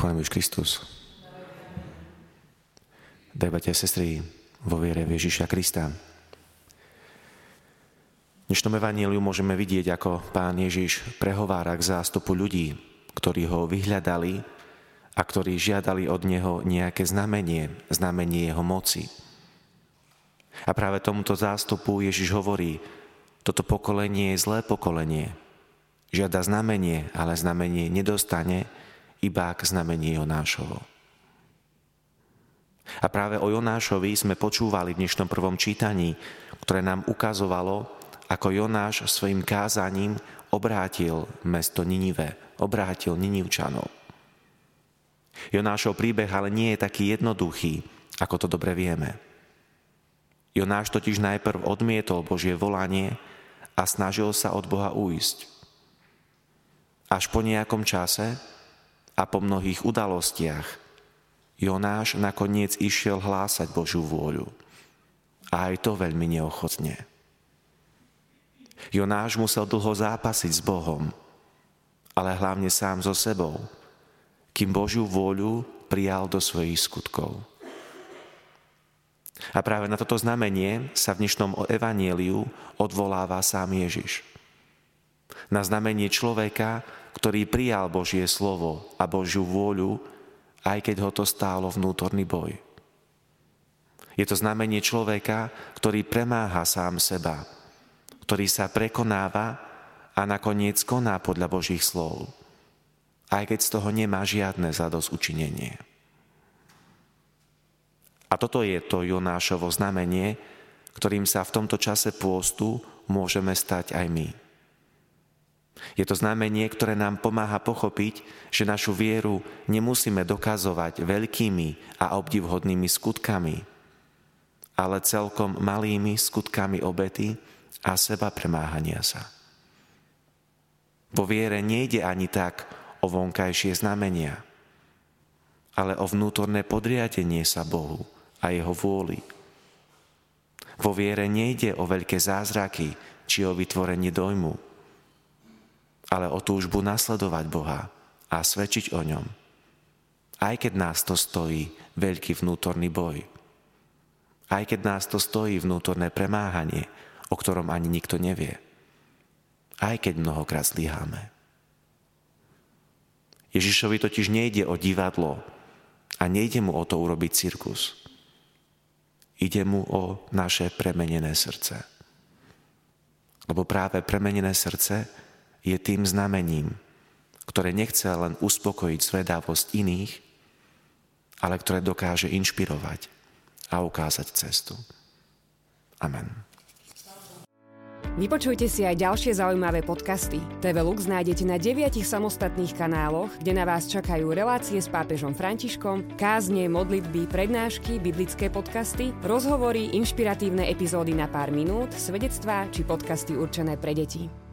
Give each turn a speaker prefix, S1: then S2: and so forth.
S1: Pochválim Ježiš Kristus. Dajbate sestry vo viere v Ježiša Krista. V dnešnom evaníliu môžeme vidieť, ako pán Ježiš prehovára k zástupu ľudí, ktorí ho vyhľadali a ktorí žiadali od neho nejaké znamenie, znamenie jeho moci. A práve tomuto zástupu Ježiš hovorí, toto pokolenie je zlé pokolenie. Žiada znamenie, ale znamenie nedostane, iba k znamení Jonášovo. A práve o Jonášovi sme počúvali v dnešnom prvom čítaní, ktoré nám ukazovalo, ako Jonáš svojim kázaním obrátil mesto Ninive, obrátil Ninivčanov. Jonášov príbeh ale nie je taký jednoduchý, ako to dobre vieme. Jonáš totiž najprv odmietol Božie volanie a snažil sa od Boha uísť. Až po nejakom čase a po mnohých udalostiach Jonáš nakoniec išiel hlásať Božiu vôľu. A aj to veľmi neochotne. Jonáš musel dlho zápasiť s Bohom, ale hlavne sám so sebou, kým Božiu vôľu prijal do svojich skutkov. A práve na toto znamenie sa v dnešnom evanieliu odvoláva sám Ježiš. Na znamenie človeka, ktorý prijal Božie slovo a Božiu vôľu, aj keď ho to stálo vnútorný boj. Je to znamenie človeka, ktorý premáha sám seba, ktorý sa prekonáva a nakoniec koná podľa Božích slov, aj keď z toho nemá žiadne zadosť. A toto je to Jonášovo znamenie, ktorým sa v tomto čase pôstu môžeme stať aj my. Je to znamenie, ktoré nám pomáha pochopiť, že našu vieru nemusíme dokazovať veľkými a obdivhodnými skutkami, ale celkom malými skutkami obety a seba premáhania sa. Vo viere nejde ani tak o vonkajšie znamenia, ale o vnútorné podriadenie sa Bohu a Jeho vôli. Vo viere nejde o veľké zázraky či o vytvorenie dojmu, ale o túžbu nasledovať Boha a svedčiť o ňom. Aj keď nás to stojí veľký vnútorný boj. Aj keď nás to stojí vnútorné premáhanie, o ktorom ani nikto nevie. Aj keď mnohokrát zlyháme. Ježišovi totiž nejde o divadlo a nejde mu o to urobiť cirkus. Ide mu o naše premenené srdce. Lebo práve premenené srdce je tým znamením, ktoré nechce len uspokojiť zvedavosť iných, ale ktoré dokáže inšpirovať a ukázať cestu. Amen.
S2: Vypočujte si aj ďalšie zaujímavé podcasty. TV Lux nájdete na deviatich samostatných kanáloch, kde na vás čakajú relácie s pápežom Františkom, kázne, modlitby, prednášky, biblické podcasty, rozhovory, inšpiratívne epizódy na pár minút, svedectvá či podcasty určené pre deti.